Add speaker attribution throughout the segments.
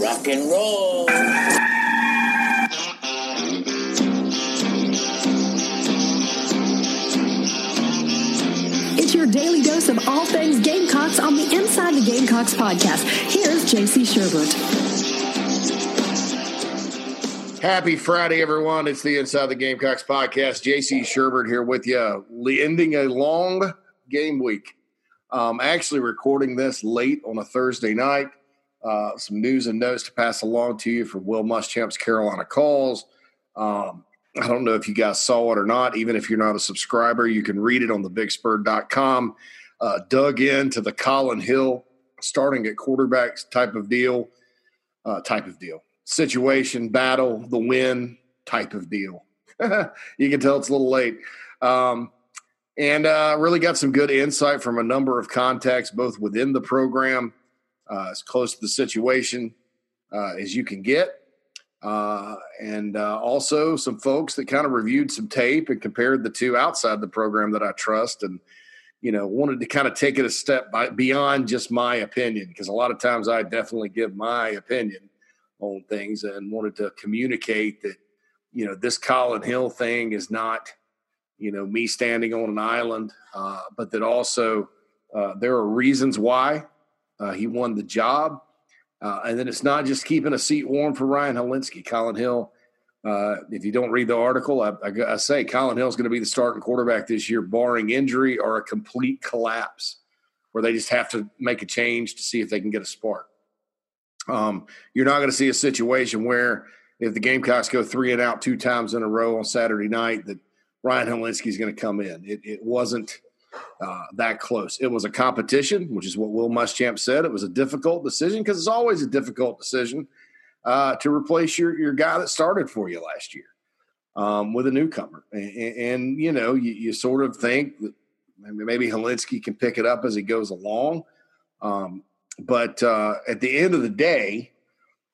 Speaker 1: Rock and roll.
Speaker 2: It's your daily dose of all things Gamecocks on the Inside the Gamecocks podcast. Here's JC Shurburtt.
Speaker 3: Happy Friday, everyone. It's the Inside the Gamecocks podcast. JC Shurburtt here with you, ending a long game week. Um, actually recording this late on a Thursday night. Uh, some news and notes to pass along to you from Will Muschamp's Carolina Calls. Um, I don't know if you guys saw it or not. Even if you're not a subscriber, you can read it on thebigspur.com. Uh, dug into the Collin Hill starting at quarterback type of deal, uh, type of deal, situation, battle, the win type of deal. you can tell it's a little late. Um, and uh, really got some good insight from a number of contacts, both within the program, uh, as close to the situation uh, as you can get, uh, and uh, also some folks that kind of reviewed some tape and compared the two outside the program that I trust, and you know wanted to kind of take it a step by, beyond just my opinion because a lot of times I definitely give my opinion on things and wanted to communicate that you know this Collin Hill thing is not you know me standing on an island, uh, but that also uh, there are reasons why uh, he won the job. Uh, and then it's not just keeping a seat warm for Ryan Hilinski. Collin Hill, uh, if you don't read the article, I, I, I say Collin Hill is going to be the starting quarterback this year, barring injury or a complete collapse, where they just have to make a change to see if they can get a spark. Um, you're not going to see a situation where if the Gamecocks go three and out two times in a row on Saturday night, that Ryan Hilinski is going to come in. It, it wasn't uh, that close. It was a competition, which is what Will Muschamp said. It was a difficult decision because it's always a difficult decision uh, to replace your your guy that started for you last year um, with a newcomer. And, and you know, you, you, sort of think that maybe Hilinski can pick it up as he goes along. Um, but uh, at the end of the day,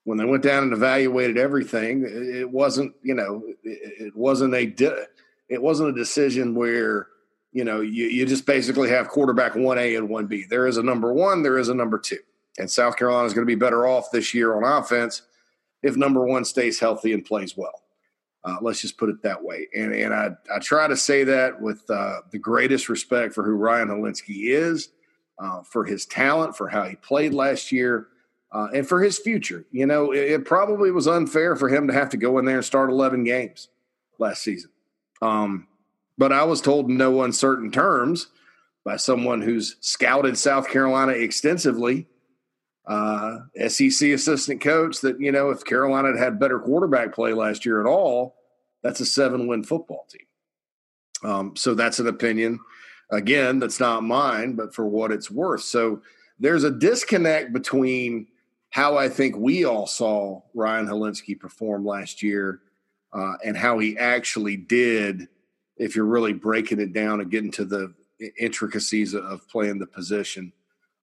Speaker 3: when they went down and evaluated everything, it wasn't you know it, it wasn't a di- it wasn't a decision where you know, you, you just basically have quarterback 1A and 1B. There is a number one, there is a number two. And South Carolina is going to be better off this year on offense if number one stays healthy and plays well. Uh, let's just put it that way. And, and I, I try to say that with uh, the greatest respect for who Ryan Hilinski is, uh, for his talent, for how he played last year, uh, and for his future. You know, it, it, probably was unfair for him to have to go in there and start 11 games last season. Um, but I was told in no uncertain terms by someone who's scouted South Carolina extensively, uh, SEC assistant coach, that, you know, if Carolina had had better quarterback play last year at all, that's a seven win football team. Um, so that's an opinion. Again, that's not mine, but for what it's worth. So there's a disconnect between how I think we all saw Ryan Hilinski perform last year uh, and how he actually did if you're really breaking it down and getting to the intricacies of playing the position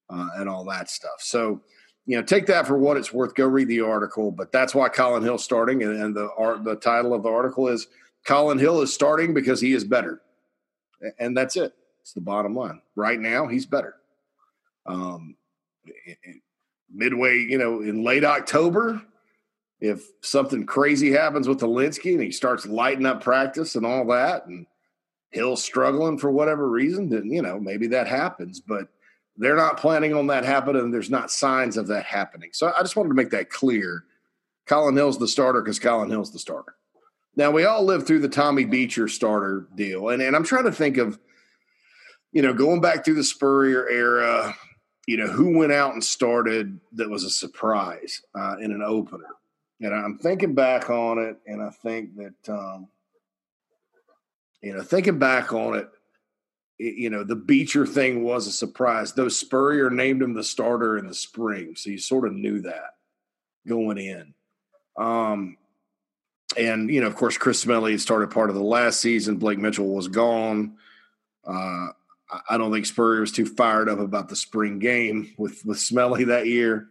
Speaker 3: uh, and all that stuff. So, you know, take that for what it's worth. Go read the article, but that's why Collin Hill starting, and, and the art, the title of the article is Collin Hill is starting because he is better, and that's it. It's the bottom line. Right now, he's better. Um, midway, you know, in late October, if something crazy happens with Hilinski and he starts lighting up practice and all that, and Hill's struggling for whatever reason, then you know maybe that happens. But they're not planning on that happening. There's not signs of that happening. So I just wanted to make that clear. Collin Hill's the starter because Collin Hill's the starter. Now we all lived through the Tommy Beecher starter deal, and and I'm trying to think of, you know, going back through the Spurrier era, you know, who went out and started that was a surprise uh, in an opener. And I'm thinking back on it, and I think that, um, you know, thinking back on it, it, you know, the Beecher thing was a surprise. Though Spurrier named him the starter in the spring, so you sort of knew that going in. Um, and you know, of course, Chris Smelley started part of the last season. Blake Mitchell was gone. Uh, I don't think Spurrier was too fired up about the spring game with with Smelley that year.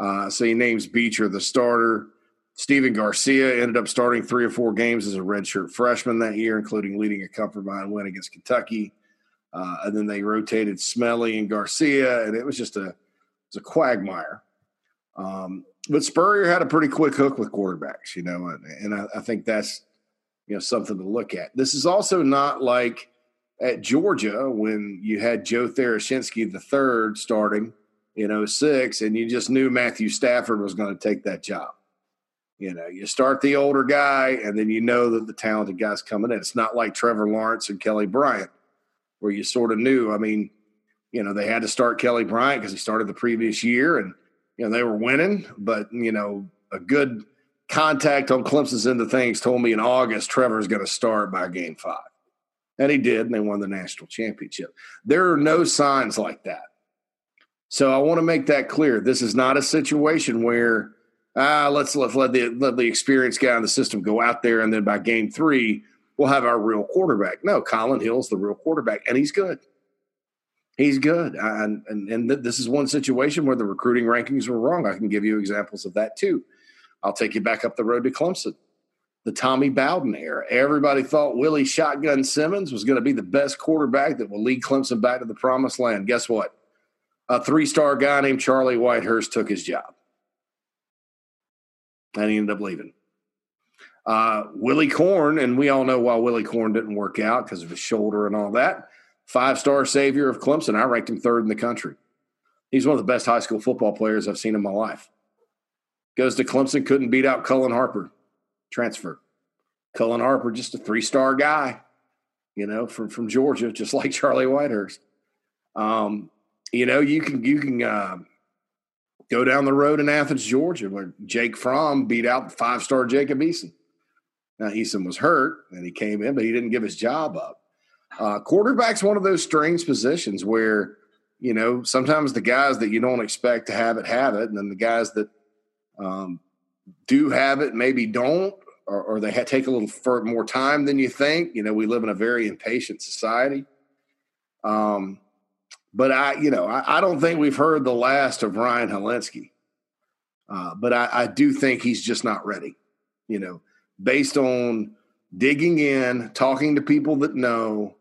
Speaker 3: Uh, so he names Beecher the starter. Stephen Garcia ended up starting three or four games as a redshirt freshman that year, including leading a behind win against Kentucky. Uh, and then they rotated Smelley and Garcia, and it was just a it was a quagmire. Um, but Spurrier had a pretty quick hook with quarterbacks, you know, and, and I, I, think that's you know something to look at. This is also not like at Georgia when you had Joe Tereshinski the third starting in 06 and you just knew Matthew Stafford was going to take that job. You know, you start the older guy and then you know that the talented guy's coming in. It's not like Trevor Lawrence and Kelly Bryant where you sort of knew. I mean, you know, they had to start Kelly Bryant because he started the previous year and you know, they were winning, but you know, a good contact on Clemson's end of things told me in August Trevor's going to start by game five. And he did, and they won the national championship. There are no signs like that. So I want to make that clear. This is not a situation where ah, let's let, let the let the experienced guy in the system go out there, and then by game three we'll have our real quarterback. No, Collin Hill's the real quarterback, and he's good. He's good, and and, and this is one situation where the recruiting rankings were wrong. I can give you examples of that too. I'll take you back up the road to Clemson, the Tommy Bowden era. Everybody thought Willie Shotgun Simmons was going to be the best quarterback that will lead Clemson back to the promised land. Guess what? A three-star guy named Charlie Whitehurst took his job, and he ended up leaving. Uh, Willy Korn, and we all know why Willy Korn didn't work out because of his shoulder and all that. Five star savior of Clemson. I ranked him third in the country. He's one of the best high school football players I've seen in my life. Goes to Clemson, couldn't beat out Cullen Harper. Transfer. Cullen Harper, just a three star guy, you know, from, from Georgia, just like Charlie Whitehurst. Um, you know, you can you can uh, go down the road in Athens, Georgia, where Jake Fromm beat out five star Jacob Eason. Now Eason was hurt and he came in, but he didn't give his job up. Uh, quarterback's one of those strange positions where you know sometimes the guys that you don't expect to have it have it, and then the guys that um, do have it maybe don't, or, or they take a little more time than you think. You know, we live in a very impatient society. Um, but I, you know, I, I, don't think we've heard the last of Ryan Hilinski. Uh, but I, I do think he's just not ready. You know, based on digging in, talking to people that know,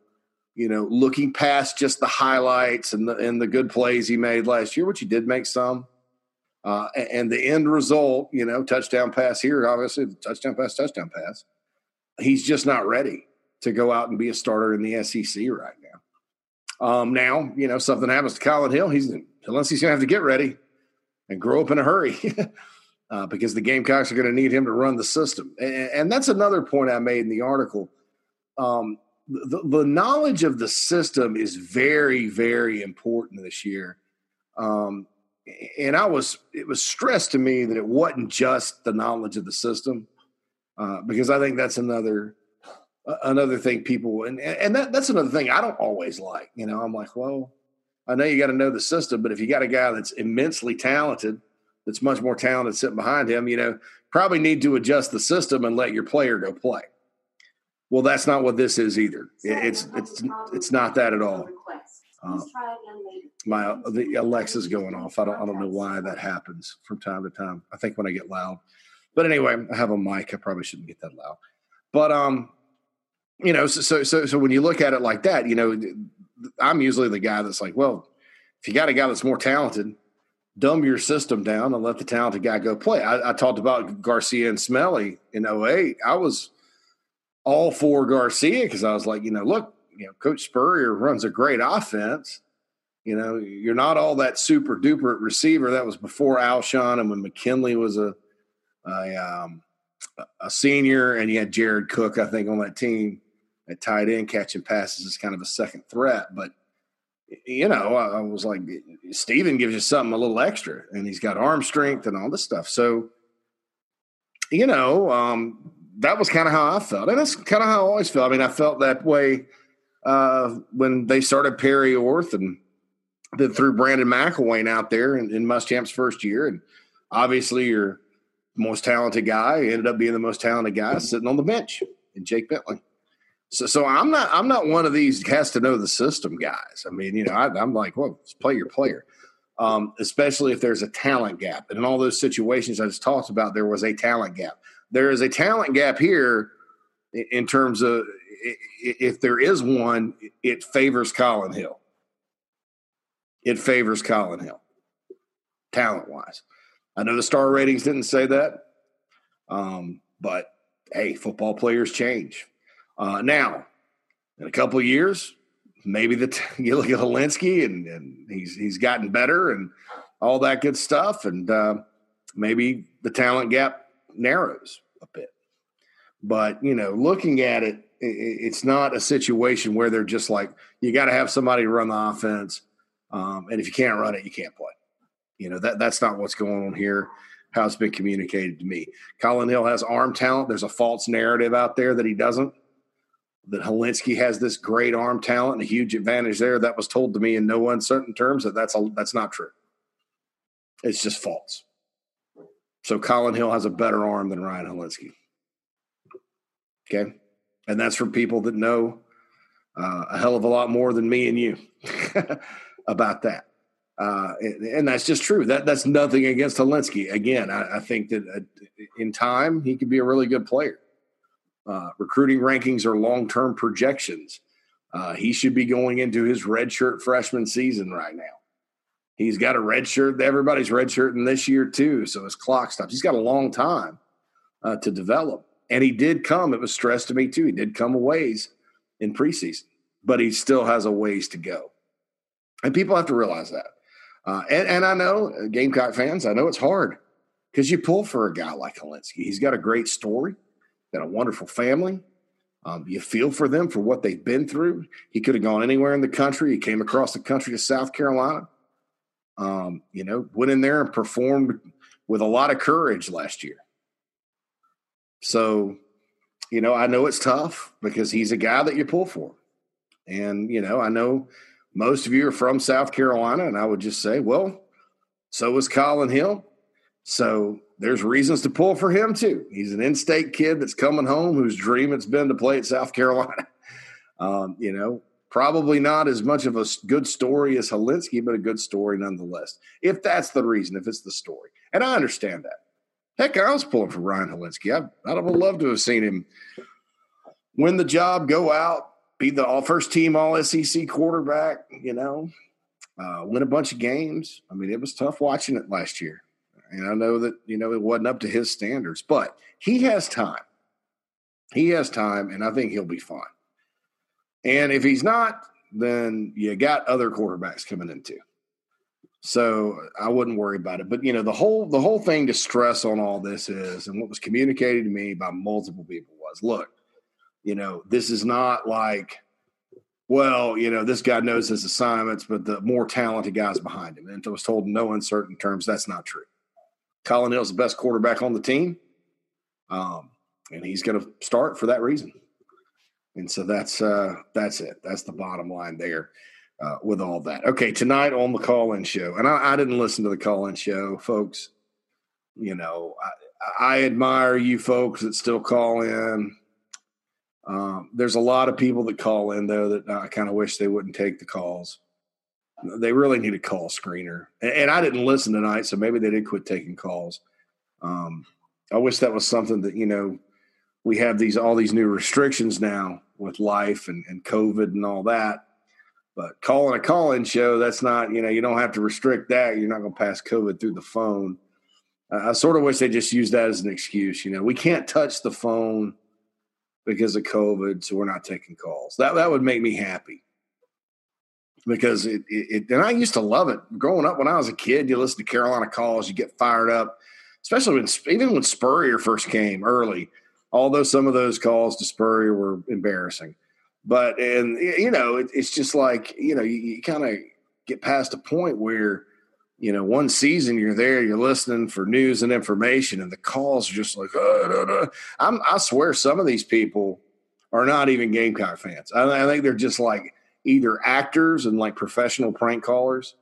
Speaker 3: you know, looking past just the highlights and the and the good plays he made last year, which he did make some. Uh, and, the end result, you know, touchdown pass here, obviously, touchdown pass, touchdown pass. He's just not ready to go out and be a starter in the SEC right. Um, now, you know, something happens to Collin Hill, he's unless he's gonna have to get ready and grow up in a hurry. uh, because the Gamecocks are going to need him to run the system. And, and, that's another point I made in the article. Um, the, the, knowledge of the system is very, very important this year. Um, and I was, it was stressed to me that it wasn't just the knowledge of the system, uh, because I think that's another, another thing people, and, and that, that's another thing I don't always like. You know, I'm like, well, I know you got to know the system, but if you got a guy that's immensely talented – that's much more talented sitting behind him, you know, probably need to adjust the system and let your player go play. Well, that's not what this is either. It's it's it's not that at all. Uh, my the Alexa's going off. I don't I don't know why that happens from time to time. I think when I get loud. But anyway, I have a mic. I probably shouldn't get that loud. But um, you know, so so so when you look at it like that, you know, I'm usually the guy that's like, well, if you got a guy that's more talented, dumb your system down and let the talented guy go play. I, I talked about Garcia and Smelley in 08. I was all for Garcia because I was like, you know, look, you know, Coach Spurrier runs a great offense. You know, you're not all that super duper receiver. That was before Alshon and when McKinley was a a, um, a senior, and you had Jared Cook, I think, on that team at tight end catching passes as kind of a second threat. But you know, I, was like, Stephen gives you something a little extra, and he's got arm strength and all this stuff. So, you know, um, that was kind of how I felt, and that's kind of how I always felt. I mean, I felt that way uh, when they started Perry Orth and then threw Brandon McIlwain out there in, in Muschamp's first year, and obviously your most talented guy ended up being the most talented guy sitting on the bench in Jake Bentley. So, so I'm not I'm not one of these has to know the system guys. I mean, you know, I, am like, well, play your player, um, especially if there's a talent gap. And in all those situations I just talked about, there was a talent gap. There is a talent gap here in terms of if there is one, it favors Collin Hill. It favors Collin Hill, talent wise. I know the star ratings didn't say that, um, but hey, football players change. Uh, now, in a couple of years, maybe the t- you look at Hilinski and, and he's he's gotten better and all that good stuff, and uh, maybe the talent gap narrows a bit. But you know, looking at it, it it's not a situation where they're just like you got to have somebody run the offense, um, and if you can't run it, you can't play. You know that that's not what's going on here. How it's been communicated to me. Collin Hill has arm talent. There's a false narrative out there that he doesn't that Hilinski has this great arm talent and a huge advantage there. That was told to me in no uncertain terms that that's a, that's not true. It's just false. So Collin Hill has a better arm than Ryan Hilinski. Okay, and that's from people that know uh, a hell of a lot more than me and you about that. Uh, and, and, that's just true. That that's nothing against Hilinski. Again, I, I think that uh, in time he could be a really good player. Uh, recruiting rankings are long term projections. Uh, he should be going into his redshirt freshman season right now. He's got a red shirt. Everybody's red shirt this year too, so his clock stops. He's got a long time to develop, and he did come. It was stressed to me too. He did come a ways in preseason, but he still has a ways to go, and people have to realize that. Uh, and, and I know uh, Gamecock fans, I know it's hard because you pull for a guy like Hilinski. He's got a great story got a wonderful family. Um, you feel for them for what they've been through. He could have gone anywhere in the country. He came across the country to South Carolina. Um, you know, went in there and performed with a lot of courage last year. So, you know, I know it's tough because he's a guy that you pull for. And, you know, I know most of you are from South Carolina, and I would just say, well, so is Collin Hill. So there's reasons to pull for him too. He's an in-state kid that's coming home whose dream it's been to play at South Carolina. Um, you know, probably not as much of a good story as Hilinski, but a good story nonetheless. If that's the reason, if it's the story, and I understand that. Heck, I was pulling for Ryan Hilinski. I, I'd have loved to have seen him win the job, go out, be the all first team All SEC quarterback. You know, uh, win a bunch of games. I mean, it was tough watching it last year. And I know that, you know, it wasn't up to his standards, but he has time. He has time, and I think he'll be fine. And if he's not, then you got other quarterbacks coming in too. So I wouldn't worry about it. But you know, the whole the whole thing to stress on all this is, and what was communicated to me by multiple people was, look, you know, this is not like, well, you know, this guy knows his assignments, but the more talented guys behind him. And I was told no uncertain terms that's not true. Collin Hill's the best quarterback on the team, um, and he's going to start for that reason. And so that's uh, that's it. That's the bottom line there uh, with all that. Okay, tonight on the call-in show, and I, I didn't listen to the call-in show, folks. You know, I, I admire you folks that still call in. Um, there's a lot of people that call in though that I kind of wish they wouldn't take the calls they really need a call screener. And, and, I didn't listen tonight, so maybe they did quit taking calls. Um, I wish that was something that you know we have these all these new restrictions now with life and, and COVID and all that. But calling a call-in show, that's not you know you don't have to restrict that. You're not going to pass COVID through the phone. I sort of wish they just used that as an excuse. You know, we can't touch the phone because of COVID, so we're not taking calls. That that would make me happy because it, it, and I used to love it growing up when I was a kid. You listen to Carolina calls, you get fired up, especially when even when Spurrier first came early. Although some of those calls to Spurrier were embarrassing, but and you know it, it's just like you know you, you kind of get past a point where you know one season you're there, you're listening for news and information, and the calls are just like uh, i swear some of these people are not even Gamecock fans. I, I think they're just like either actors and like professional prank callers,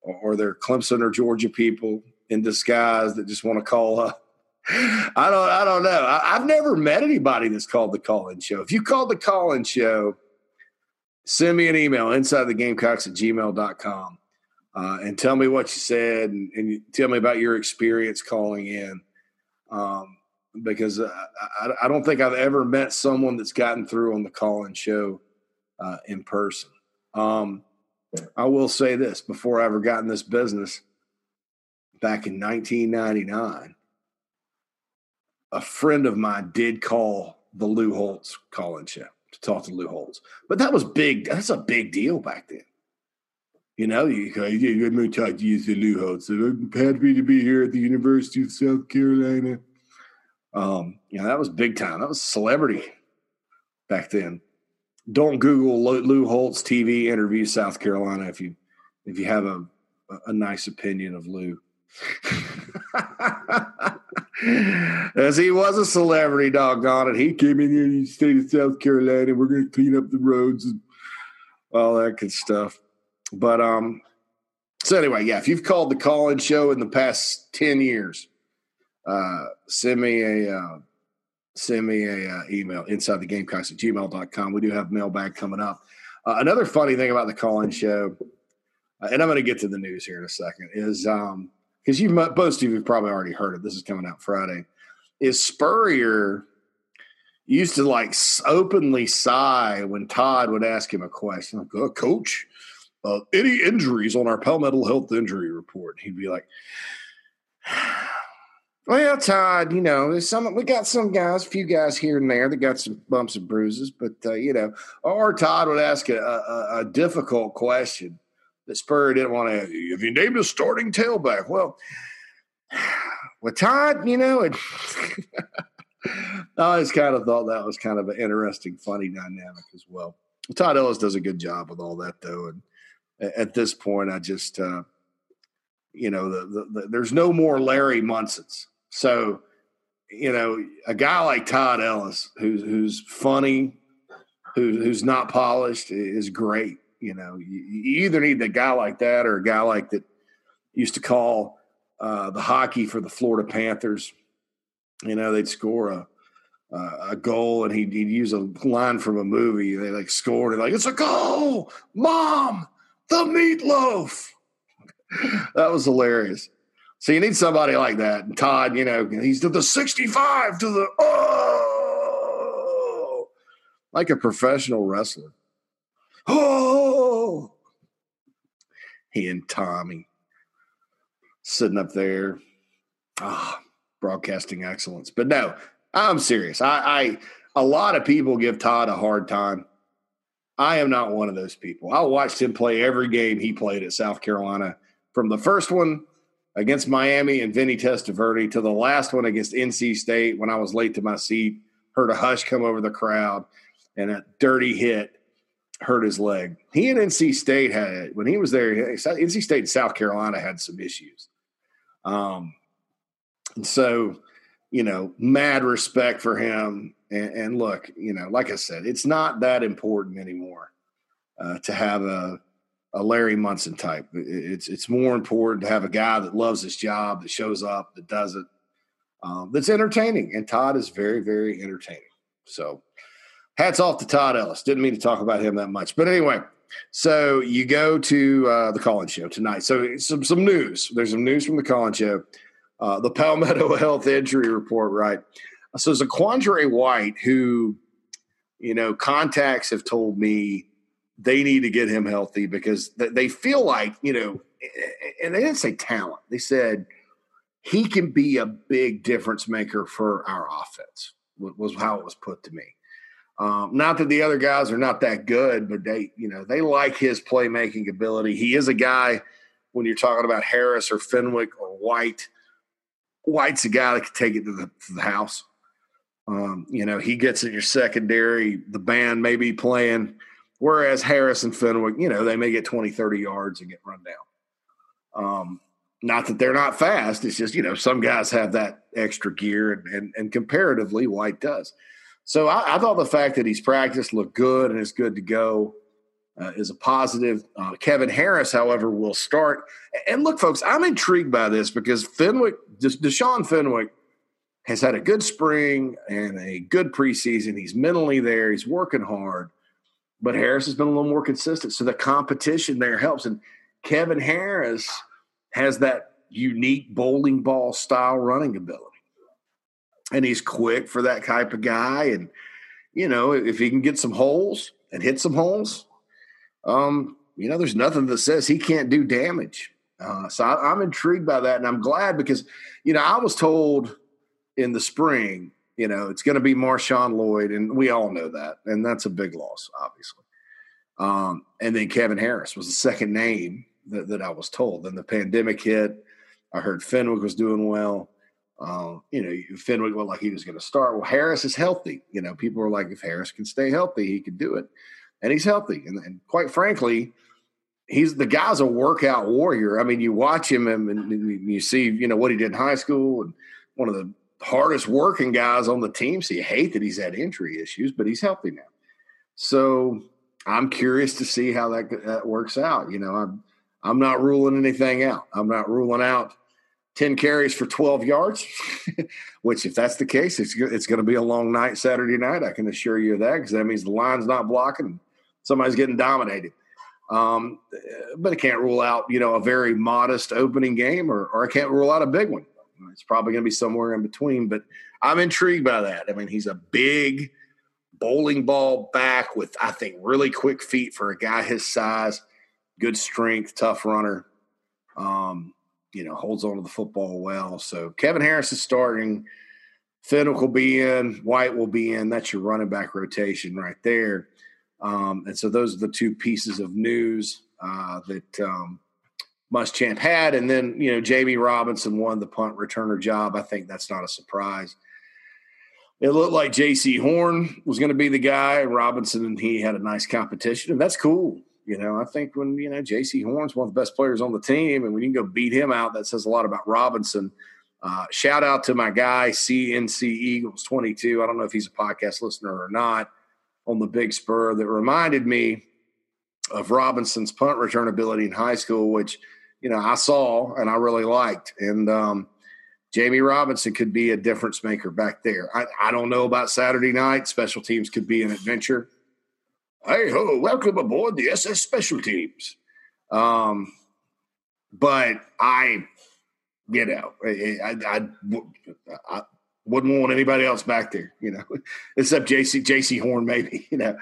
Speaker 3: or, or they're Clemson or Georgia people in disguise that just want to call up. I don't. I don't know. I, have never met anybody that's called the call-in show. If you called the call-in show, send me an email inside the gamecocks at gmail.com uh, and tell me what you said and, and, tell me about your experience calling in. Um, because uh, I, I, don't think I've ever met someone that's gotten through on the call-in show uh, in person. Um, I will say this before I ever got in this business, back in 1999, a friend of mine did call the Lou Holtz call-in show to talk to Lou Holtz, but that was big. That's a big deal back then. You know, you go, yeah, let me talk to you, to Lou Holtz. I'm happy to be here at the University of South Carolina. Um, you know, that was big time. That was celebrity back then. Don't Google Lou Holtz TV interview South Carolina if you if you have a a nice opinion of Lou. As he was a celebrity, doggone it. He came in here state of South Carolina. We're going to clean up the roads and all that good stuff. But um, so anyway, yeah, if you've called the call-in show in the past ten years, uh, send me a uh, send me a uh, email inside the gamecocks at gmail.com. We do have mailbag coming up. Uh, another funny thing about the call-in show, uh, and I'm going to get to the news here in a second, is um, because you most of you have probably already heard it. This is coming out Friday. Is Spurrier used to like openly sigh when Todd would ask him a question, like, oh, "Coach, uh, any injuries on our Palmetto Health injury report?" He'd be like. Well, Todd, you know, some we got some guys, a few guys here and there that got some bumps and bruises, but uh, you know, or Todd would ask a, a, a difficult question that Spur didn't want to. If you named a starting tailback, well, with Todd, you know, it, I always kind of thought that was kind of an interesting, funny dynamic as well. Todd Ellis does a good job with all that, though, and at this point, I just, uh, you know, the, the, the, there's no more Larry Munsons. So, you know, a guy like Todd Ellis, who's who's funny, who, who's not polished, is great. You know, you, you, either need a guy like that or a guy like that used to call uh, the hockey for the Florida Panthers. You know, they'd score a uh, a goal and he'd, he'd, use a line from a movie. They like scored and like it's a goal, mom, the meatloaf. that was hilarious. So you need somebody like that. And Todd, you know, he's to the 65 to the oh, like a professional wrestler. Oh, he and Tommy sitting up there. Ah, oh, broadcasting excellence. But no, I'm serious. I, I a lot of people give Todd a hard time. I am not one of those people. I watched him play every game he played at South Carolina from the first one against Miami and Vinny Testaverde to the last one against NC State when I was late to my seat, heard a hush come over the crowd, and a dirty hit hurt his leg. He and NC State had when he was there. NC State and South Carolina had some issues, um, and so you know, mad respect for him. And, and look, you know, like I said, it's not that important anymore uh, to have a a Larry Munson type. It's it's more important to have a guy that loves his job, that shows up, that does it, um, that's entertaining. And Todd is very, very entertaining. So, hats off to Todd Ellis. Didn't mean to talk about him that much, but anyway. So you go to uh, the call show tonight. So some some news. There's some news from the call show. Uh, the Palmetto Health Injury Report, right? So there's a Quandre White who, you know, contacts have told me they need to get him healthy because they feel like, you know, and they didn't say talent. They said he can be a big difference maker for our offense, was how it was put to me. Um, not that the other guys are not that good, but they, you know, they like his playmaking ability. He is a guy when you're talking about Harris or Fenwick or White. White's a guy that can take it to the, to the house. Um, you know, he gets in your secondary. The band may be playing – Whereas Harris and Fenwick, you know, they may get 20, 30 yards and get run down. Um, not that they're not fast. It's just, you know, some guys have that extra gear and, and, and comparatively White does. So I, I, thought the fact that he's practiced looked good and is good to go uh, is a positive. Uh, Kevin Harris, however, will start. And look, folks, I'm intrigued by this because Fenwick, Deshaun Fenwick, has had a good spring and a good preseason. He's mentally there. He's working hard but Harris has been a little more consistent. So the competition there helps. And Kevin Harris has that unique bowling ball style running ability. And he's quick for that type of guy. And, you know, if he can get some holes and hit some holes, um, you know, there's nothing that says he can't do damage Uh, so I, I'm intrigued by that, and I'm glad because you know I was told in the spring, you know, it's going to be Marshawn Lloyd, and we all know that, and that's a big loss, obviously. Um, and then Kevin Harris was the second name that, that, I was told. Then the pandemic hit. I heard Fenwick was doing well. Um, you know, Fenwick looked like he was going to start. Well, Harris is healthy. You know, people are like, if Harris can stay healthy, he could do it, and he's healthy. And, and quite frankly, he's the guy's a workout warrior. I mean, you watch him and, and you see, you know, what he did in high school and one of the hardest working guys on the team. So you hate that he's had injury issues, but he's healthy now. So I'm curious to see how that, that works out. You know, I'm I'm not ruling anything out. I'm not ruling out 10 carries for 12 yards, which if that's the case, it's it's going to be a long night Saturday night. I can assure you of that because that means the line's not blocking, somebody's getting dominated. Um, but I can't rule out, you know, a very modest opening game, or or I can't rule out a big one. It's probably going to be somewhere in between, but I'm intrigued by that. I mean, he's a big bowling ball back with, I think, really quick feet for a guy his size, good strength, tough runner. Um, you know, holds on to the football well. So Kevin Harris is starting. Fenwick will be in. White will be in. That's your running back rotation right there. Um, and so those are the two pieces of news uh, that um, Muschamp had. And then, you know, Jammie Robinson won the punt returner job. I think that's not a surprise. It looked like Jaycee Horn was going to be the guy. Robinson and he had a nice competition, and that's cool. You know, I think when, you know, Jaycee Horn's one of the best players on the team, and when you can go beat him out, that says a lot about Robinson. Uh, shout out to my guy, CNC Eagles 22. I don't know if he's a podcast listener or not on the Big Spur that reminded me of Robinson's punt return ability in high school, which – you know, I saw and I really liked. And um, Jammie Robinson could be a difference maker back there. I, I don't know about Saturday night. Special teams could be an adventure. Hey ho, welcome aboard the SS Special Teams. Um, but I, you know, I, I, I, wouldn't want anybody else back there, you know, except JC Jaycee Horn, maybe. You know,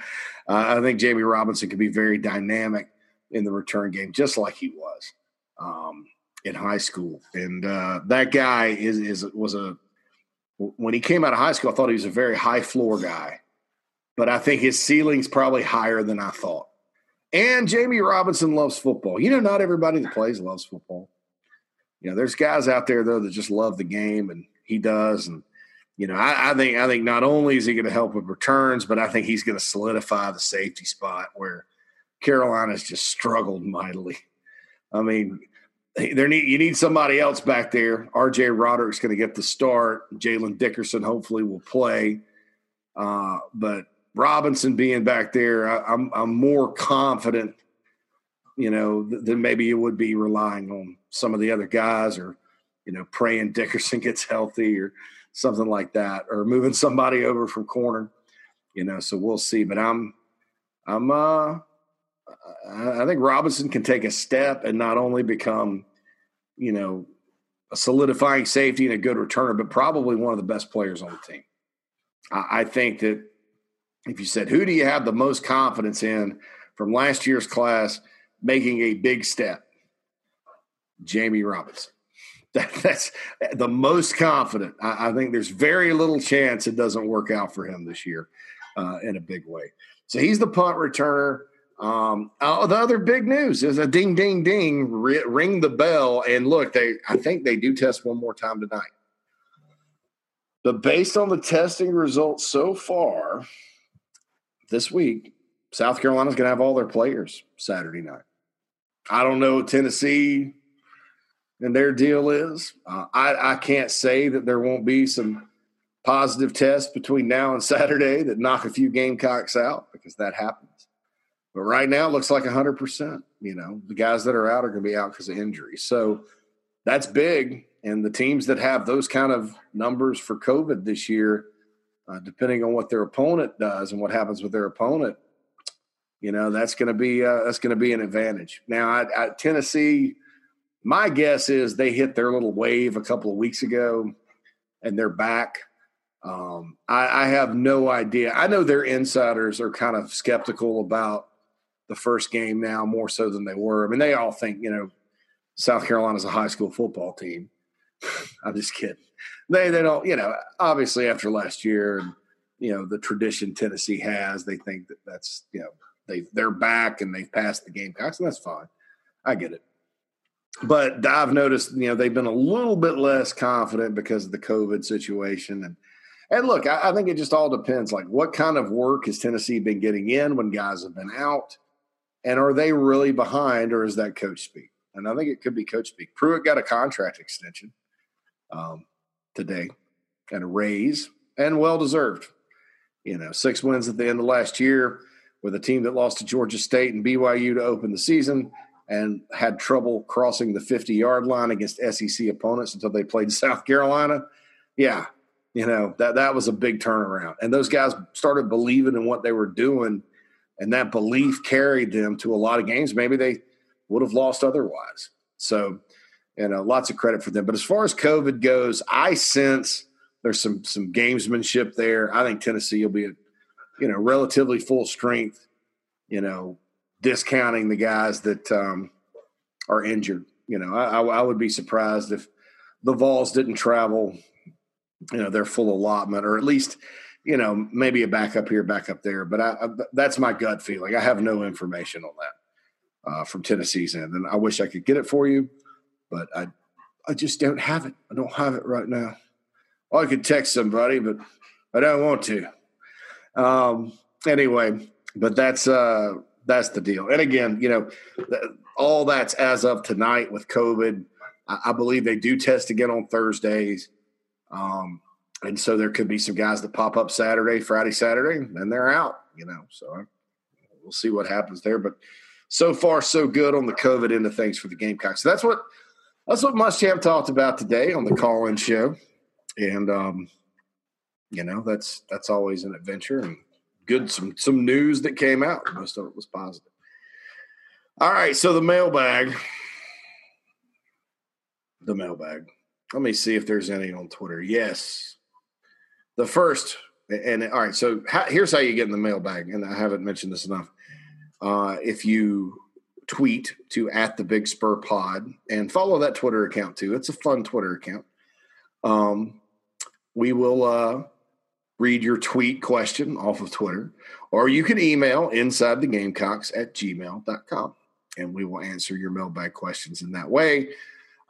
Speaker 3: uh, I think Jammie Robinson could be very dynamic in the return game, just like he was um, in high school, and uh, that guy is is was a when he came out of high school, I thought he was a very high floor guy, but I think his ceiling's probably higher than I thought. And Jammie Robinson loves football. You know, not everybody that plays loves football. You know, there's guys out there though that just love the game, and he does. And you know, I, I think I think not only is he going to help with returns, but I think he's going to solidify the safety spot where Carolina's just struggled mightily. I mean, there need you need somebody else back there. R.J. Roderick's going to get the start. Jaylin Dickerson hopefully will play, uh, but Robinson being back there, I, am I'm, I'm more confident, you know, than maybe you would be relying on some of the other guys or you know praying Dickerson gets healthy or something like that, or moving somebody over from corner. You know, so we'll see. But I'm I'm uh I think Robinson can take a step and not only become, you know, a solidifying safety and a good returner, but probably one of the best players on the team. I, think that if you said, who do you have the most confidence in from last year's class making a big step? Jammie Robinson. That, that's the most confident. I, I, think there's very little chance it doesn't work out for him this year uh, in a big way. So he's the punt returner. Um, oh, the other big news is a ding, ding, ding, ring the bell. And look, they, I think they do test one more time tonight. But based on the testing results so far this week, South Carolina's going to have all their players Saturday night. I don't know Tennessee and their deal is. Uh, I, I can't say that there won't be some positive tests between now and Saturday that knock a few Gamecocks out because that happens. But right now, it looks like 100%. You know, the guys that are out are going to be out because of injury. So that's big. And the teams that have those kind of numbers for COVID this year, uh, depending on what their opponent does and what happens with their opponent, you know, that's going to be uh, that's going to be an advantage. Now, I, I, Tennessee, my guess is they hit their little wave a couple of weeks ago, and they're back. Um, I, I have no idea. I know their insiders are kind of skeptical about the first game now more so than they were. I mean, they all think, you know, South Carolina's a high school football team. I'm just kidding. They they don't, you know, obviously after last year and you know the tradition Tennessee has, they think that that's you know they they're back and they've passed the Gamecocks, and that's fine. I get it. But I've noticed, you know, they've been a little bit less confident because of the COVID situation. And and look, I, I think it just all depends. Like, what kind of work has Tennessee been getting in when guys have been out? And are they really behind, or is that coach speak? And I think it could be coach speak. Pruitt got a contract extension um, today and a raise, and well deserved. You know, six wins at the end of last year with a team that lost to Georgia State and BYU to open the season and had trouble crossing the 50 yard line against SEC opponents until they played South Carolina. Yeah, you know, that, that was a big turnaround. And those guys started believing in what they were doing, and that belief carried them to a lot of games. Maybe they would have lost otherwise. So, you know, lots of credit for them. But as far as COVID goes, I sense there's some some gamesmanship there. I think Tennessee will be at, you know, relatively full strength, you know, discounting the guys that um, are injured. You know, I, I, would be surprised if the Vols didn't travel, you know, their full allotment, or at least, you know, maybe a backup here, backup there. But I, I, that's my gut feeling. I have no information on that uh, from Tennessee's end, and I wish I could get it for you, but I, I just don't have it. I don't have it right now. I could text somebody, but I don't want to. Um, anyway, but that's uh, that's the deal. And again, you know, all that's as of tonight with COVID. I, I believe they do test again on Thursdays. Um, and so there could be some guys that pop up Saturday, Friday, Saturday, and they're out, you know. So we'll see what happens there. But so far, so good on the COVID end of things for the Gamecocks. So that's what that's what Muschamp talked about today on the call-in show, and um, you know that's that's always an adventure. And good some some news that came out. Most of it was positive. All right, so the mailbag. The mailbag. Let me see if there's any on Twitter. Yes. The first, and all right, so here's how you get in the mailbag, and I haven't mentioned this enough. Uh, if you tweet to at the Big Spur Pod and follow that Twitter account too, it's a fun Twitter account. Um, we will uh, read your tweet question off of Twitter, or you can email inside the gamecocks at gmail.com and we will answer your mailbag questions in that way.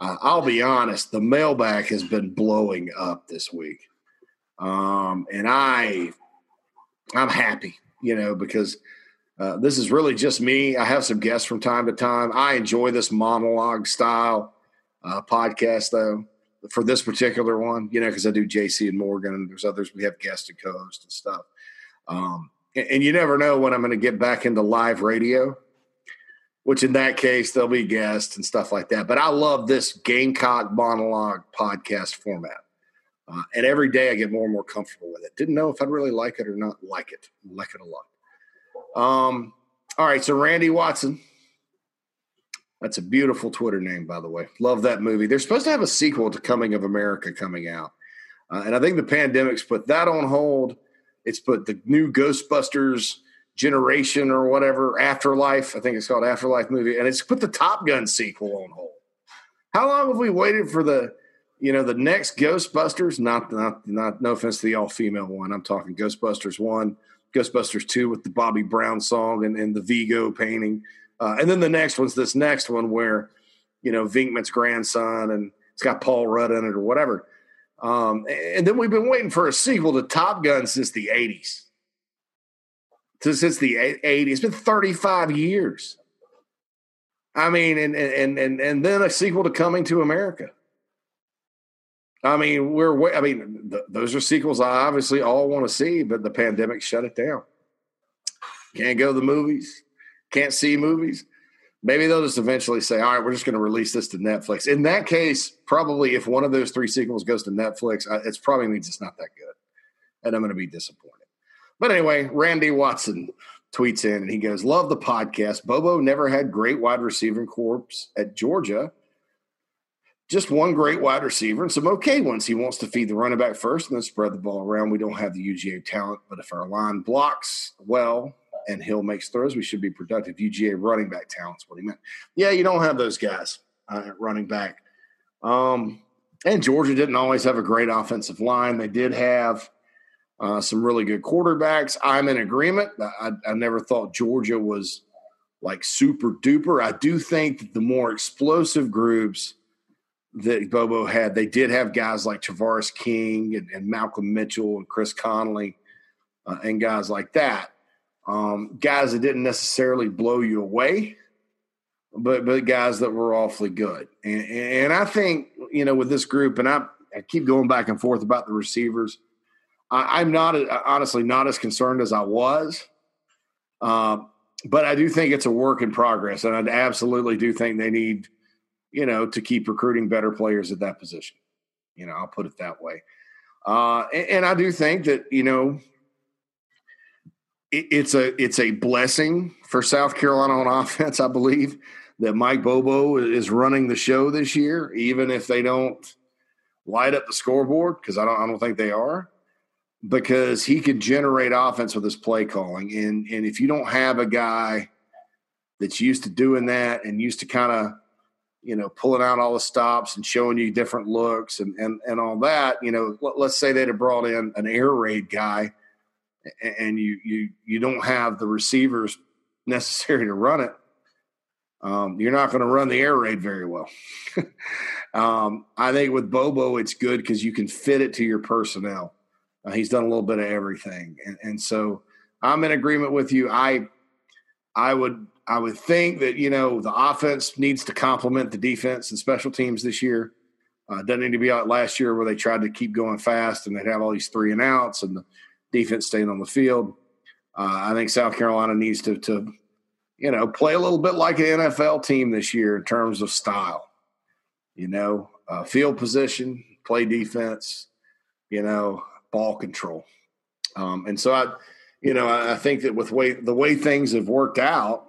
Speaker 3: Uh, I'll be honest, the mailbag has been blowing up this week. Um, and I, I'm happy, you know, because uh, this is really just me. I have some guests from time to time. I enjoy this monologue style uh, podcast, though for this particular one, you know, because I do JC and Morgan, and there's others we have guests and co-host and stuff. Um, and, and, you never know when I'm going to get back into live radio, which in that case there'll be guests and stuff like that. But I love this Gamecock monologue podcast format, uh, and every day I get more and more comfortable with it. Didn't know if I'd really like it or not like it. Like it a lot. Um, all right, so Randy Watson that's a beautiful Twitter name, by the way. Love that movie. They're supposed to have a sequel to Coming of America coming out. Uh, and I think the pandemic's put that on hold. It's put the new Ghostbusters generation or whatever, Afterlife, I think it's called Afterlife movie, and it's put the Top Gun sequel on hold. How long have we waited for the, you know, the next Ghostbusters? Not, not, not. No offense to the all-female one. I'm talking Ghostbusters one, Ghostbusters two with the Bobby Brown song and, and the Vigo painting. Uh, and then the next one's this next one where, you know, Venkman's grandson and it's got Paul Rudd in it or whatever. Um, and then we've been waiting for a sequel to Top Gun since the 80s. Since the 80s. It's been 35 years. I mean, and, and, and, and then a sequel to Coming to America. I mean, we're, I mean, th- those are sequels I obviously all want to see, but the pandemic shut it down. Can't go to the movies can't see movies, maybe they'll just eventually say, all right, we're just going to release this to Netflix. In that case, probably if one of those three sequels goes to Netflix, it's probably means it's not that good. And I'm going to be disappointed. But anyway, Randy Watson tweets in and he goes, Love the podcast. Bobo never had great wide receiver corps at Georgia. Just one great wide receiver and some okay ones. He wants to feed the running back first and then spread the ball around. We don't have the UGA talent, but if our line blocks well, and Hill makes throws, we should be productive. UGA running back talent's what he meant. Yeah, you don't have those guys. uh, at running back. Um, and Georgia didn't always have a great offensive line. They did have uh, some really good quarterbacks. I'm in agreement. I, I, never thought Georgia was like super duper. I do think that the more explosive groups that Bobo had, they did have guys like Tavarres King and, and Malcolm Mitchell and Chris Conley uh, and guys like that. Um, guys that didn't necessarily blow you away, but but guys that were awfully good. And, and I think you know with this group, and I, I keep going back and forth about the receivers. I, am not honestly not as concerned as I was, uh, but I do think it's a work in progress, and I absolutely do think they need you know to keep recruiting better players at that position. You know, I'll put it that way. Uh, and, and I do think that you know it's a it's a blessing for South Carolina on offense. I believe that Mike Bobo is running the show this year, even if they don't light up the scoreboard because I don't I don't think they are because he could generate offense with his play calling and and if you don't have a guy that's used to doing that and used to kind of you know pulling out all the stops and showing you different looks and and and all that you know let, us say they'd have brought in an air raid guy and you you you don't have the receivers necessary to run it, um, you're not going to run the air raid very well. um, I think with Bobo, it's good because you can fit it to your personnel. Uh, he's done a little bit of everything, and, and so I'm in agreement with you. I I would I would think that you know the offense needs to complement the defense and special teams this year. Uh, doesn't need to be like last year where they tried to keep going fast and they'd have all these three and outs and the defense staying on the field. Uh, I think South Carolina needs to, to, you know, play a little bit like an NFL team this year in terms of style. You know, uh, field position, play defense, you know, ball control. Um, and so I, you know, I, I think that with way the way things have worked out,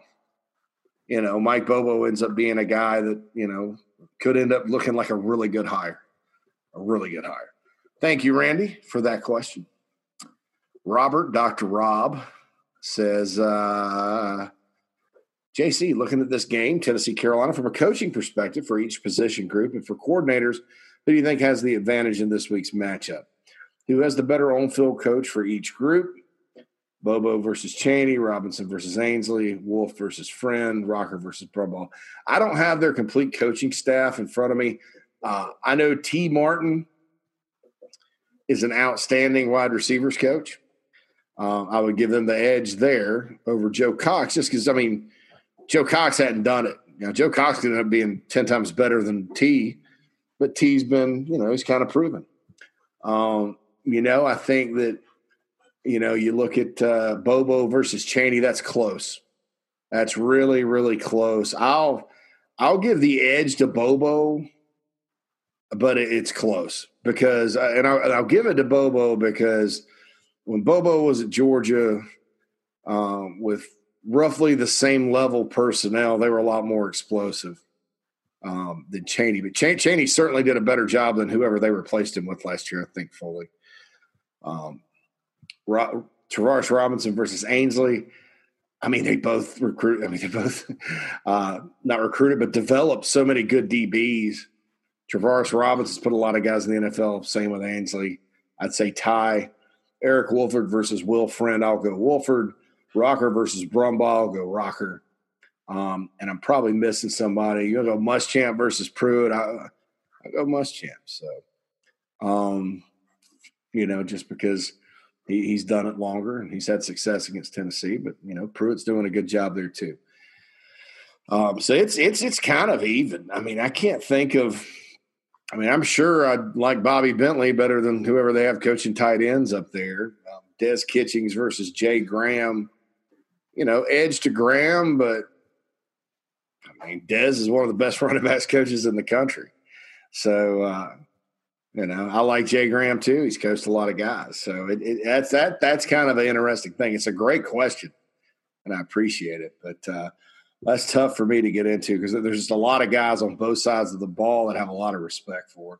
Speaker 3: you know, Mike Bobo ends up being a guy that you know could end up looking like a really good hire, a really good hire. Thank you, Randy, for that question. Robert, Dr. Rob, says, uh, JC, looking at this game, Tennessee, Carolina, from a coaching perspective for each position group and for coordinators, who do you think has the advantage in this week's matchup? Who has the better on field coach for each group? Bobo versus Chaney, Robinson versus Ansley, Wolf versus Friend, Rocker versus Brumbaugh. I don't have their complete coaching staff in front of me. Uh, I know Tee Martin is an outstanding wide receivers coach. Uh, I would give them the edge there over Joe Cox, just because I mean, Joe Cox hadn't done it. Know, Joe Cox ended up being ten times better than T, but T's been, you know, he's kind of proven. Um, you know, I think that, you know, you look at uh, Bobo versus Chaney. that's close. That's really, really close. I'll, I'll give the edge to Bobo, but it's close because, uh, and I'll, and I'll give it to Bobo because when Bobo was at Georgia um, with roughly the same level personnel, they were a lot more explosive um, than Chaney. But Ch- Chaney certainly did a better job than whoever they replaced him with last year, I think, fully. Um, Ro- Travaris Robinson versus Ansley. I mean, they both recruit. I mean, they both uh, not recruited, but developed so many good DBs. Travaris Robinson's put a lot of guys in the NFL. Same with Ansley. I'd say Ty Eric Wolford versus Will Friend, I'll go Wolford. Rocker versus Brumbaugh, I'll go Rocker. Um, and I'm probably missing somebody. You'll go Muschamp versus Pruitt. I, I go Muschamp. So, um, you know, just because he, he's done it longer and he's had success against Tennessee, but you know, Pruitt's doing a good job there too. Um, so it's it's it's kind of even. I mean, I can't think of I mean, I'm sure I'd like Bobby Bentley better than whoever they have coaching tight ends up there. Um, Des Kitchings versus Jay Graham. You know, edge to Graham, but I mean, Des is one of the best running backs coaches in the country. So, uh, you know, I like Jay Graham too. He's coached a lot of guys. So it, it, that's that. That's kind of an interesting thing. It's a great question, and I appreciate it. But uh, that's tough for me to get into because there's just a lot of guys on both sides of the ball that have a lot of respect for.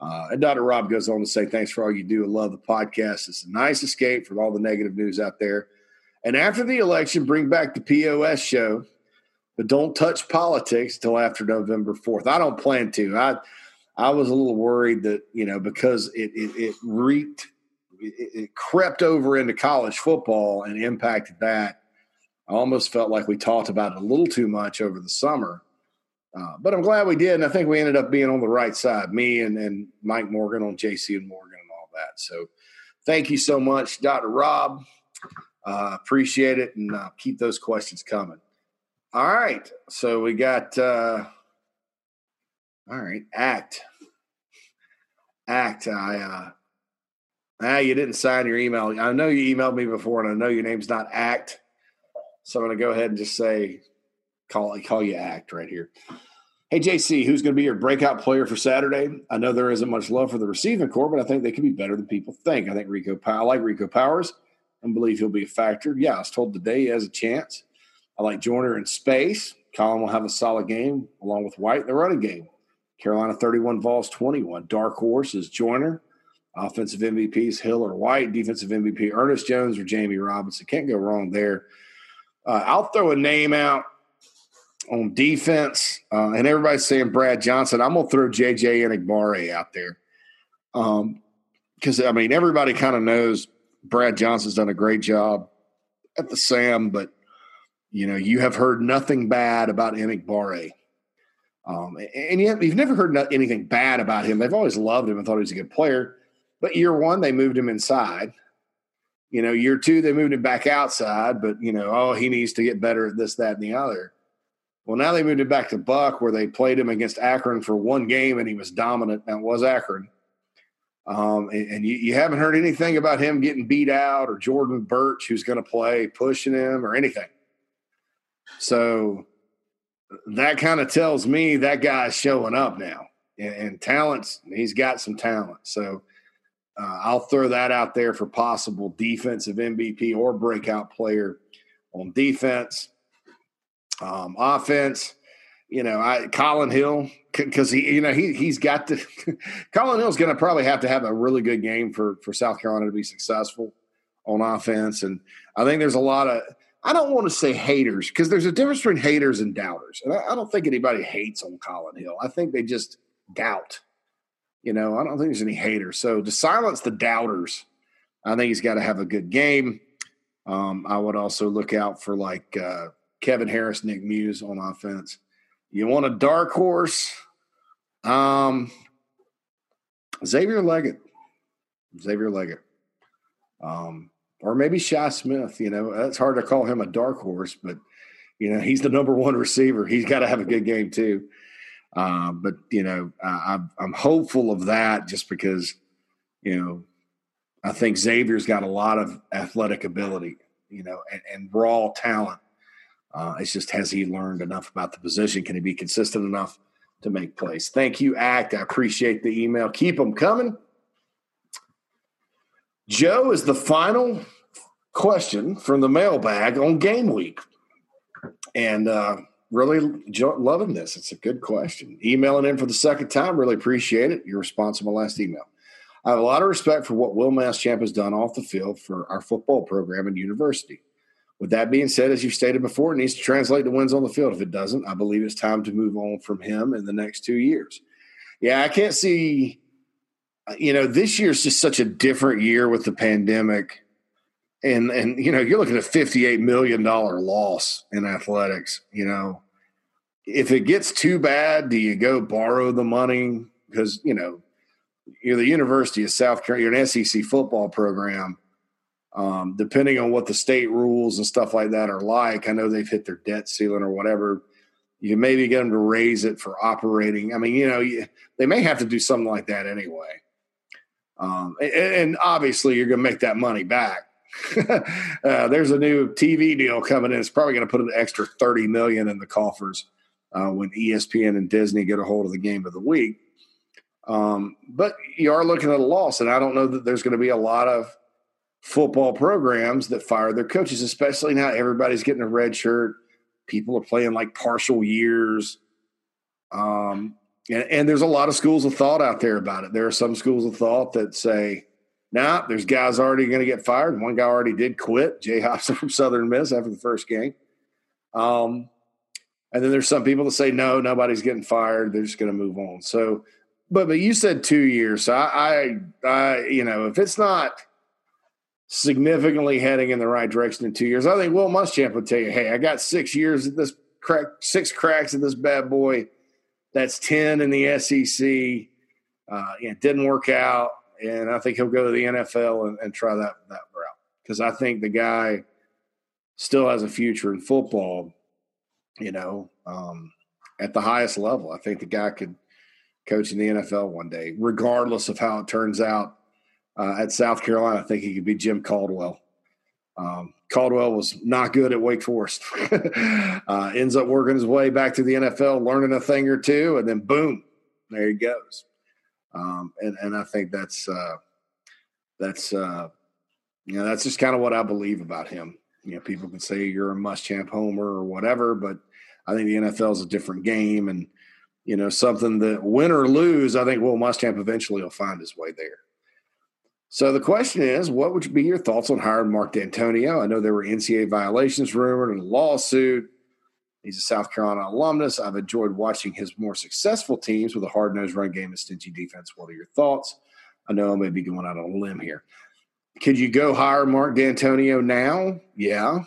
Speaker 3: Uh, and Dr. Rob goes on to say, Thanks for all you do. I love the podcast. It's a nice escape from all the negative news out there. And after the election, bring back the POS show. but don't touch politics until after November 4th. I don't plan to. I I was a little worried that, you know, because it it, it reeked it, it crept over into college football and impacted that. I almost felt like we talked about it a little too much over the summer. Uh, but I'm glad we did, and I think we ended up being on the right side. Me and, and Mike Morgan on JC and Morgan and all that. So, thank you so much, Dr. Rob. Uh, appreciate it, and uh, keep those questions coming. All right, so we got. All right, act, act. I. Uh, ah, you didn't sign your email. I know you emailed me before, and I know your name's not Act. So I'm going to go ahead and just say, call call you Act right here. Hey, JC, who's going to be your breakout player for Saturday? I know there isn't much love for the receiving core, but I think they could be better than people think. I think Rico, I like Rico Powers and believe he'll be a factor. Yeah, I was told today he has a chance. I like Joyner in space. Collin will have a solid game along with White in the running game. Carolina 31, Vols 21. Dark horse is Joyner. Offensive MVPs Hill or White. Defensive MVP Ernest Jones or Jammie Robinson. Can't go wrong there. Uh, I'll throw a name out on defense, uh, and everybody's saying Brad Johnson. I'm gonna throw JJ Enagbare out there because um, I mean everybody kind of knows Brad Johnson's done a great job at the Sam, but you know you have heard nothing bad about Enagbare. Um, and yet you've never heard anything bad about him. They've always loved him and thought he was a good player. But year one, they moved him inside. You know, year two, they moved him back outside, but, you know, oh, he needs to get better at this, that, and the other. Well, now they moved him back to Buck, where they played him against Akron for one game, and he was dominant. That was Akron. Um, and, and you, you, haven't heard anything about him getting beat out or Jordan Burch, who's going to play, pushing him or anything. So that kind of tells me that guy's showing up now. And, and talents, he's got some talent. So uh, I'll throw that out there for possible defensive MVP or breakout player on defense. Um, offense, you know, I Collin Hill because he, you know, he he's got to. Collin Hill's going to probably have to have a really good game for for South Carolina to be successful on offense, and I think there's a lot of. I don't want to say haters because there's a difference between haters and doubters, and I, I don't think anybody hates on Collin Hill. I think they just doubt you know, I don't think there's any haters. So to silence the doubters, I think he's got to have a good game. Um, I would also look out for like uh, Kevin Harris, Nick Muse on offense. You want a dark horse? Um, Xavier Legette. Xavier Legette. Um, or maybe Shi Smith. You know, it's hard to call him a dark horse, but you know he's the number one receiver. He's got to have a good game too. Uh, but you know, I, I'm hopeful of that just because you know I think Xavier's got a lot of athletic ability, you know, and, and raw talent. Uh, it's just has he learned enough about the position? Can he be consistent enough to make plays? Thank you, Act. I appreciate the email. Keep them coming. Joe is the final question from the mailbag on game week. And uh, really loving this. It's a good question. Emailing in for the second time, really appreciate it. Your response to my last email. I have a lot of respect for what Will Muschamp has done off the field for our football program and university. With that being said, as you've stated before, it needs to translate to wins on the field. If it doesn't, I believe it's time to move on from him in the next two years. Yeah, I can't see, you know, this year's just such a different year with the pandemic. And and you know you're looking at a 58 million dollar loss in athletics you know. If it gets too bad do you go borrow the money? Because you know you're the university of south carolina you're an sec football program. Um, depending on what the state rules and stuff like that are like i know they've hit their debt ceiling or whatever. You maybe get them to raise it for operating. I mean you know you, they may have to do something like that anyway um, and, and obviously you're going to make that money back uh, there's a new TV deal coming in. It's probably going to put an extra 30 million in the coffers uh, when ESPN and Disney get a hold of the game of the week. Um, but you are looking at a loss, and I don't know that there's going to be a lot of football programs that fire their coaches, especially now everybody's getting a red shirt. People are playing like partial years. Um, and, and there's a lot of schools of thought out there about it. There are some schools of thought that say, now, there's guys already going to get fired. One guy already did quit, Jay Hopson from Southern Miss after the first game. Um, And then there's some people that say no, nobody's getting fired. They're just going to move on. So, but but you said two years. So I, I, I, you know, if it's not significantly heading in the right direction in two years, I think Will Muschamp would tell you, "Hey, I got six years at this crack, six cracks at this bad boy. That's ten in the SEC. Uh, it didn't work out, and I think he'll go to the NFL and, and try that that route because I think the guy still has a future in football." you know, um, at the highest level. I think the guy could coach in the NFL one day, regardless of how it turns out uh, at South Carolina. I think he could be Jim Caldwell. Um, Caldwell was not good at Wake Forest. uh, ends up working his way back to the NFL, learning a thing or two, and then boom, there he goes. Um, and and I think that's uh, that's uh, you know that's just kind of what I believe about him. You know, people can say you're a Muschamp homer or whatever, but I think the NFL is a different game, and you know something that win or lose, I think Will Muschamp eventually will find his way there. So the question is, what would be your thoughts on hiring Mark Dantonio? I know there were NCAA violations rumored and a lawsuit. He's a South Carolina alumnus. I've enjoyed watching his more successful teams with a hard nosed run game and stingy defense. What are your thoughts? I know I may be going out on a limb here. Could you go hire Mark Dantonio now? Yeah.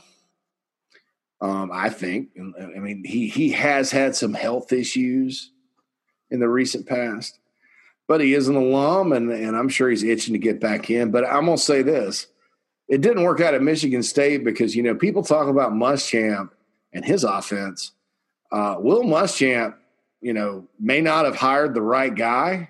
Speaker 3: Um, I think. I mean, he he has had some health issues in the recent past, but he is an alum, and and I'm sure he's itching to get back in. But I'm gonna say this: it didn't work out at Michigan State because you know people talk about Muschamp and his offense. Uh, Will Muschamp, you know, may not have hired the right guy,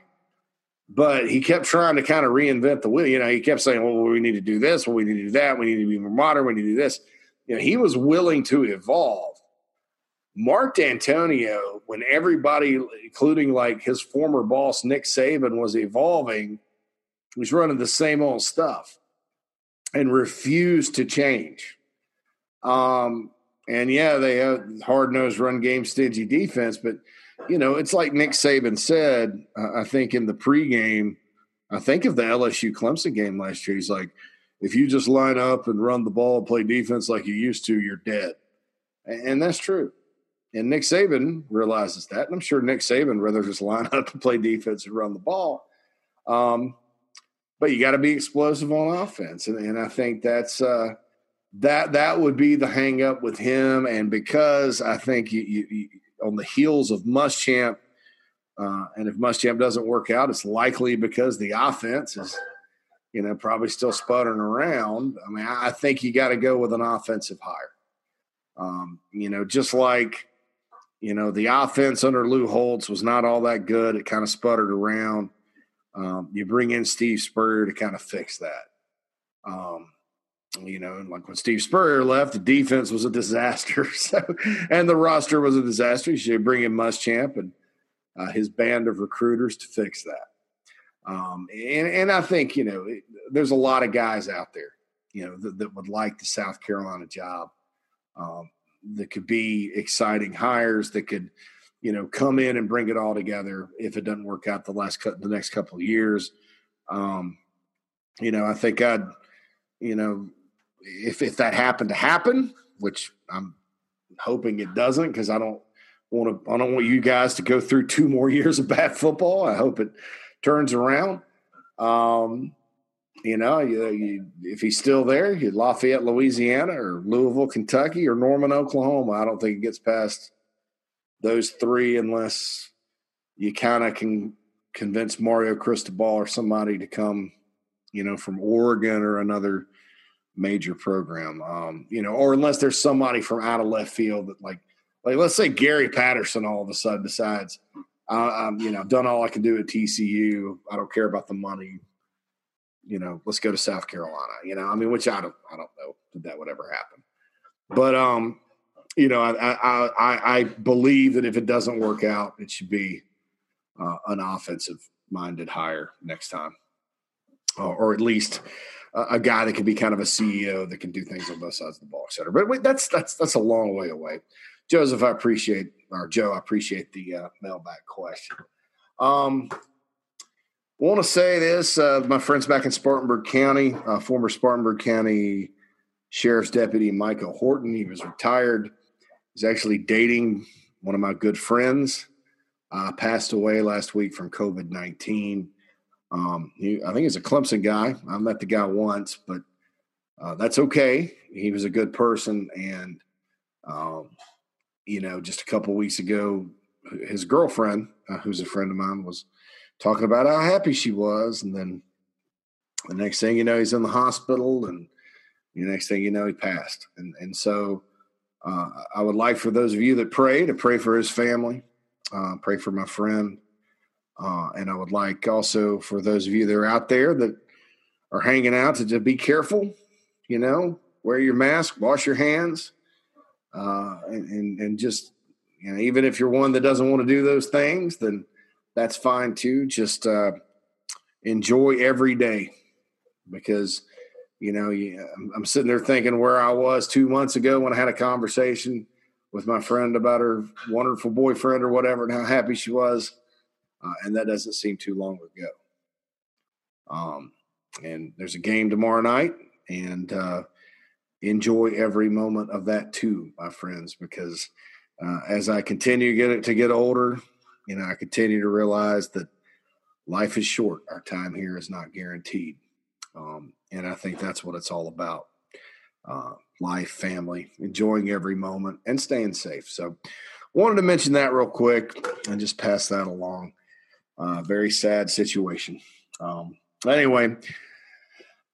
Speaker 3: but he kept trying to kind of reinvent the wheel. You know, he kept saying, "Well, we need to do this. Well, we need to do that. We need to be more modern. We need to do this." you know, he was willing to evolve. Mark Dantonio, when everybody, including like his former boss Nick Saban, was evolving, was running the same old stuff and refused to change. Um, and yeah, they have hard nosed run game, stingy defense, but you know, it's like Nick Saban said, uh, I think in the pregame, I think of the LSU Clemson game last year. He's like, if you just line up and run the ball and play defense like you used to, you're dead. And that's true. And Nick Saban realizes that. And I'm sure Nick Saban rather just line up and play defense and run the ball. Um, but you got to be explosive on offense. And, and I think that's uh, that that would be the hang up with him. And because I think you, you, you on the heels of Muschamp, uh, and if Muschamp doesn't work out, it's likely because the offense is – you know, probably still sputtering around. I mean, I think you got to go with an offensive hire. Um, you know, just like, you know, the offense under Lou Holtz was not all that good. It kind of sputtered around. Um, you bring in Steve Spurrier to kind of fix that. Um, you know, like when Steve Spurrier left, the defense was a disaster. So, and the roster was a disaster. You should bring in Muschamp and uh, his band of recruiters to fix that. Um, and, and I think, you know, there's a lot of guys out there, you know, that, that would like the South Carolina job. Um, that could be exciting hires that could, you know, come in and bring it all together if it doesn't work out the last the next couple of years. Um, you know, I think I'd, you know, if if that happened to happen, which I'm hoping it doesn't, because I don't want to, I don't want you guys to go through two more years of bad football. I hope it turns around. Um, you know, you, you, if he's still there, you Lafayette, Louisiana, or Louisville, Kentucky, or Norman, Oklahoma. I don't think it gets past those three unless you kind of can convince Mario Cristobal or somebody to come, you know, from Oregon or another major program. Um, you know, or unless there's somebody from out of left field that like, like let's say Gary Patterson all of a sudden decides I, am you know, done all I can do at TCU. I don't care about the money. You know, let's go to South Carolina. You know, I mean, which I don't, I don't know that that would ever happen. But um, you know, I I I, I believe that if it doesn't work out, it should be uh, an offensive minded hire next time, uh, or at least a, a, guy that can be kind of a CEO that can do things on both sides of the ball, et cetera. But wait, that's that's that's a long way away. Joseph, I appreciate or Joe, I appreciate the uh, mailbag question. Um, want to say this, uh, my friends back in Spartanburg County, uh, former Spartanburg County Sheriff's Deputy Michael Horton. He was retired. He's actually dating one of my good friends, uh, passed away last week from COVID 19. Um, I think he's a Clemson guy. I met the guy once, but uh, that's okay. He was a good person. And, um, you know, just a couple weeks ago, his girlfriend, uh, who's a friend of mine, was talking about how happy she was. And then the next thing you know, he's in the hospital. And the next thing you know, he passed. And, and so uh, I would like for those of you that pray to pray for his family, uh, pray for my friend. Uh, and I would like also for those of you that are out there that are hanging out to just be careful, you know, wear your mask, wash your hands, uh, and, and, and just, you know, even if you're one that doesn't want to do those things, then that's fine too. Just uh, enjoy every day because, you know, I'm sitting there thinking where I was two months ago when I had a conversation with my friend about her wonderful boyfriend or whatever and how happy she was uh, and that doesn't seem too long ago. Um, and there's a game tomorrow night, and uh, enjoy every moment of that too, my friends, because uh, as I continue to get to get older, you know, I continue to realize that life is short. Our time here is not guaranteed, um, and I think that's what it's all about. Uh, life, family, enjoying every moment, and staying safe. So, wanted to mention that real quick and just pass that along. Uh, very sad situation. Um, anyway,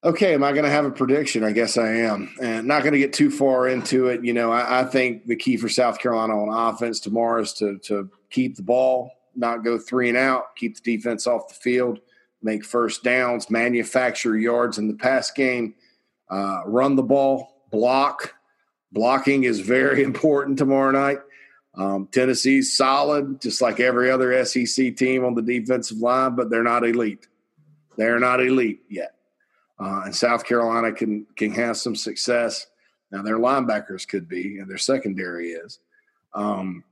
Speaker 3: okay, am I going to have a prediction? I guess I am, and not going to get too far into it. You know, I, I, think the key for South Carolina on offense tomorrow is to to keep the ball, not go three and out, keep the defense off the field, make first downs, manufacture yards in the pass game, uh, run the ball, block. Blocking is very important tomorrow night. Um, Tennessee's solid, just like every other SEC team on the defensive line, but they're not elite. They're not elite yet. Uh, and South Carolina can can have some success. Now their linebackers could be, and their secondary is. Um,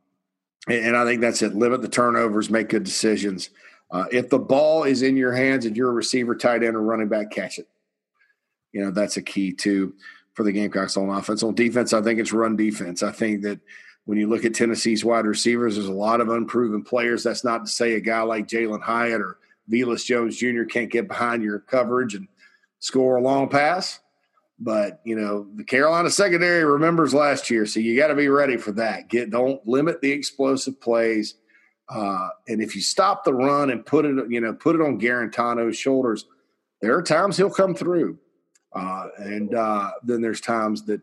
Speaker 3: and, I think that's it. Limit the turnovers, make good decisions. Uh, if the ball is in your hands and you're a receiver, tight end, or running back, catch it. You know that's a key too for the Gamecocks on offense. On defense, I think it's run defense. I think that when you look at Tennessee's wide receivers, there's a lot of unproven players. That's not to say a guy like Jalin Hyatt or Velus Jones Jr. can't get behind your coverage and score a long pass. But you know the Carolina secondary remembers last year, so you got to be ready for that. Get don't limit the explosive plays, uh, and if you stop the run and put it, you know, put it on Guarantano's shoulders, there are times he'll come through, uh, and uh, then there's times that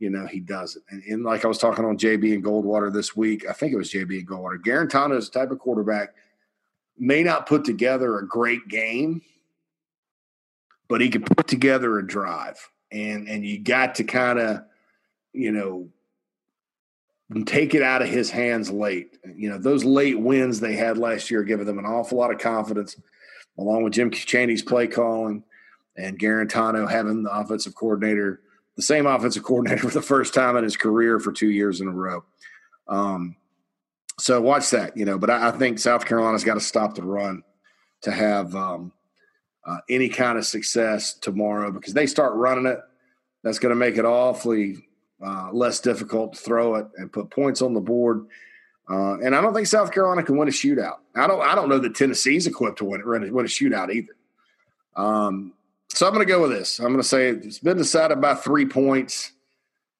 Speaker 3: you know, he doesn't. And, and, like I was talking on JB and Goldwater this week, I think it was JB and Goldwater. Guarantano is the type of quarterback may not put together a great game, but he could put together a drive. And and you got to kind of, you know, take it out of his hands late. You know, those late wins they had last year giving them an awful lot of confidence, along with Jim Chaney's play calling and Guarantano having the offensive coordinator – the same offensive coordinator for the first time in his career for two years in a row. Um, so watch that, you know. But I, I think South Carolina's got to stop the run to have um, uh, any kind of success tomorrow because they start running it. That's going to make it awfully uh, less difficult to throw it and put points on the board. Uh, and I don't think South Carolina can win a shootout. I don't. I don't know that Tennessee's equipped to win it, win a shootout either. Um, so I'm going to go with this. I'm going to say it's been decided by three points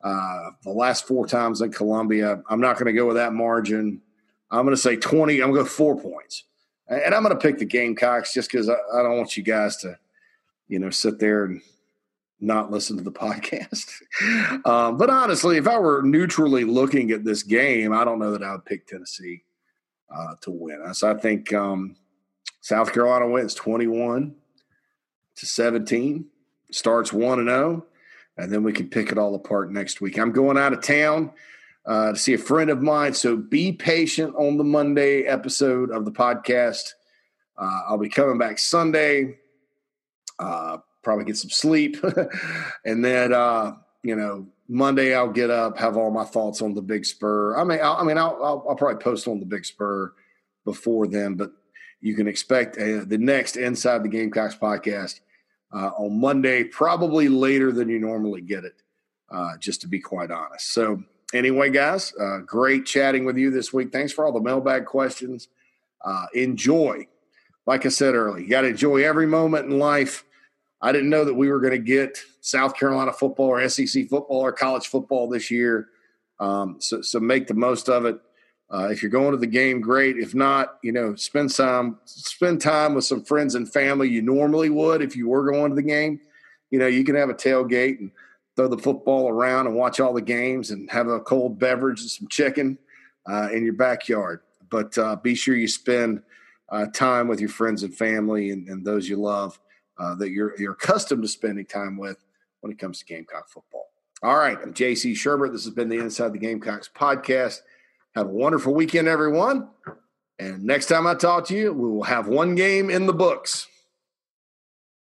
Speaker 3: uh, the last four times in Columbia. I'm not going to go with that margin. I'm going to say 20. I'm going to go four points. And I'm going to pick the Gamecocks just because I, I, don't want you guys to, you know, sit there and not listen to the podcast. um, but honestly, if I were neutrally looking at this game, I don't know that I would pick Tennessee uh, to win. So I think um, South Carolina wins 21 to 17, starts 1 and 0, and then we can pick it all apart next week. I'm going out of town uh, to see a friend of mine, so be patient on the Monday episode of the podcast. Uh, I'll be coming back Sunday, uh, probably get some sleep, and then, uh, you know, Monday I'll get up, have all my thoughts on the Big Spur. I mean, I'll, I mean, I'll, I'll, I'll probably post on the Big Spur before then, but you can expect uh, the next Inside the Gamecocks podcast uh, on Monday, probably later than you normally get it, uh, just to be quite honest. So, anyway, guys, uh, great chatting with you this week. Thanks for all the mailbag questions. Uh, enjoy. Like I said earlier, you got to enjoy every moment in life. I didn't know that we were going to get South Carolina football or SEC football or college football this year. Um, so, so make the most of it. Uh, if you're going to the game, great. If not, you know, spend time spend time with some friends and family you normally would if you were going to the game. You know, you can have a tailgate and throw the football around and watch all the games and have a cold beverage and some chicken uh, in your backyard. But uh, be sure you spend uh, time with your friends and family and, and those you love uh, that you're you're accustomed to spending time with when it comes to Gamecock football. All right, I'm JC Shurburtt. This has been the Inside the Gamecocks podcast. Have a wonderful weekend, everyone. And next time I talk to you, we will have one game in the books.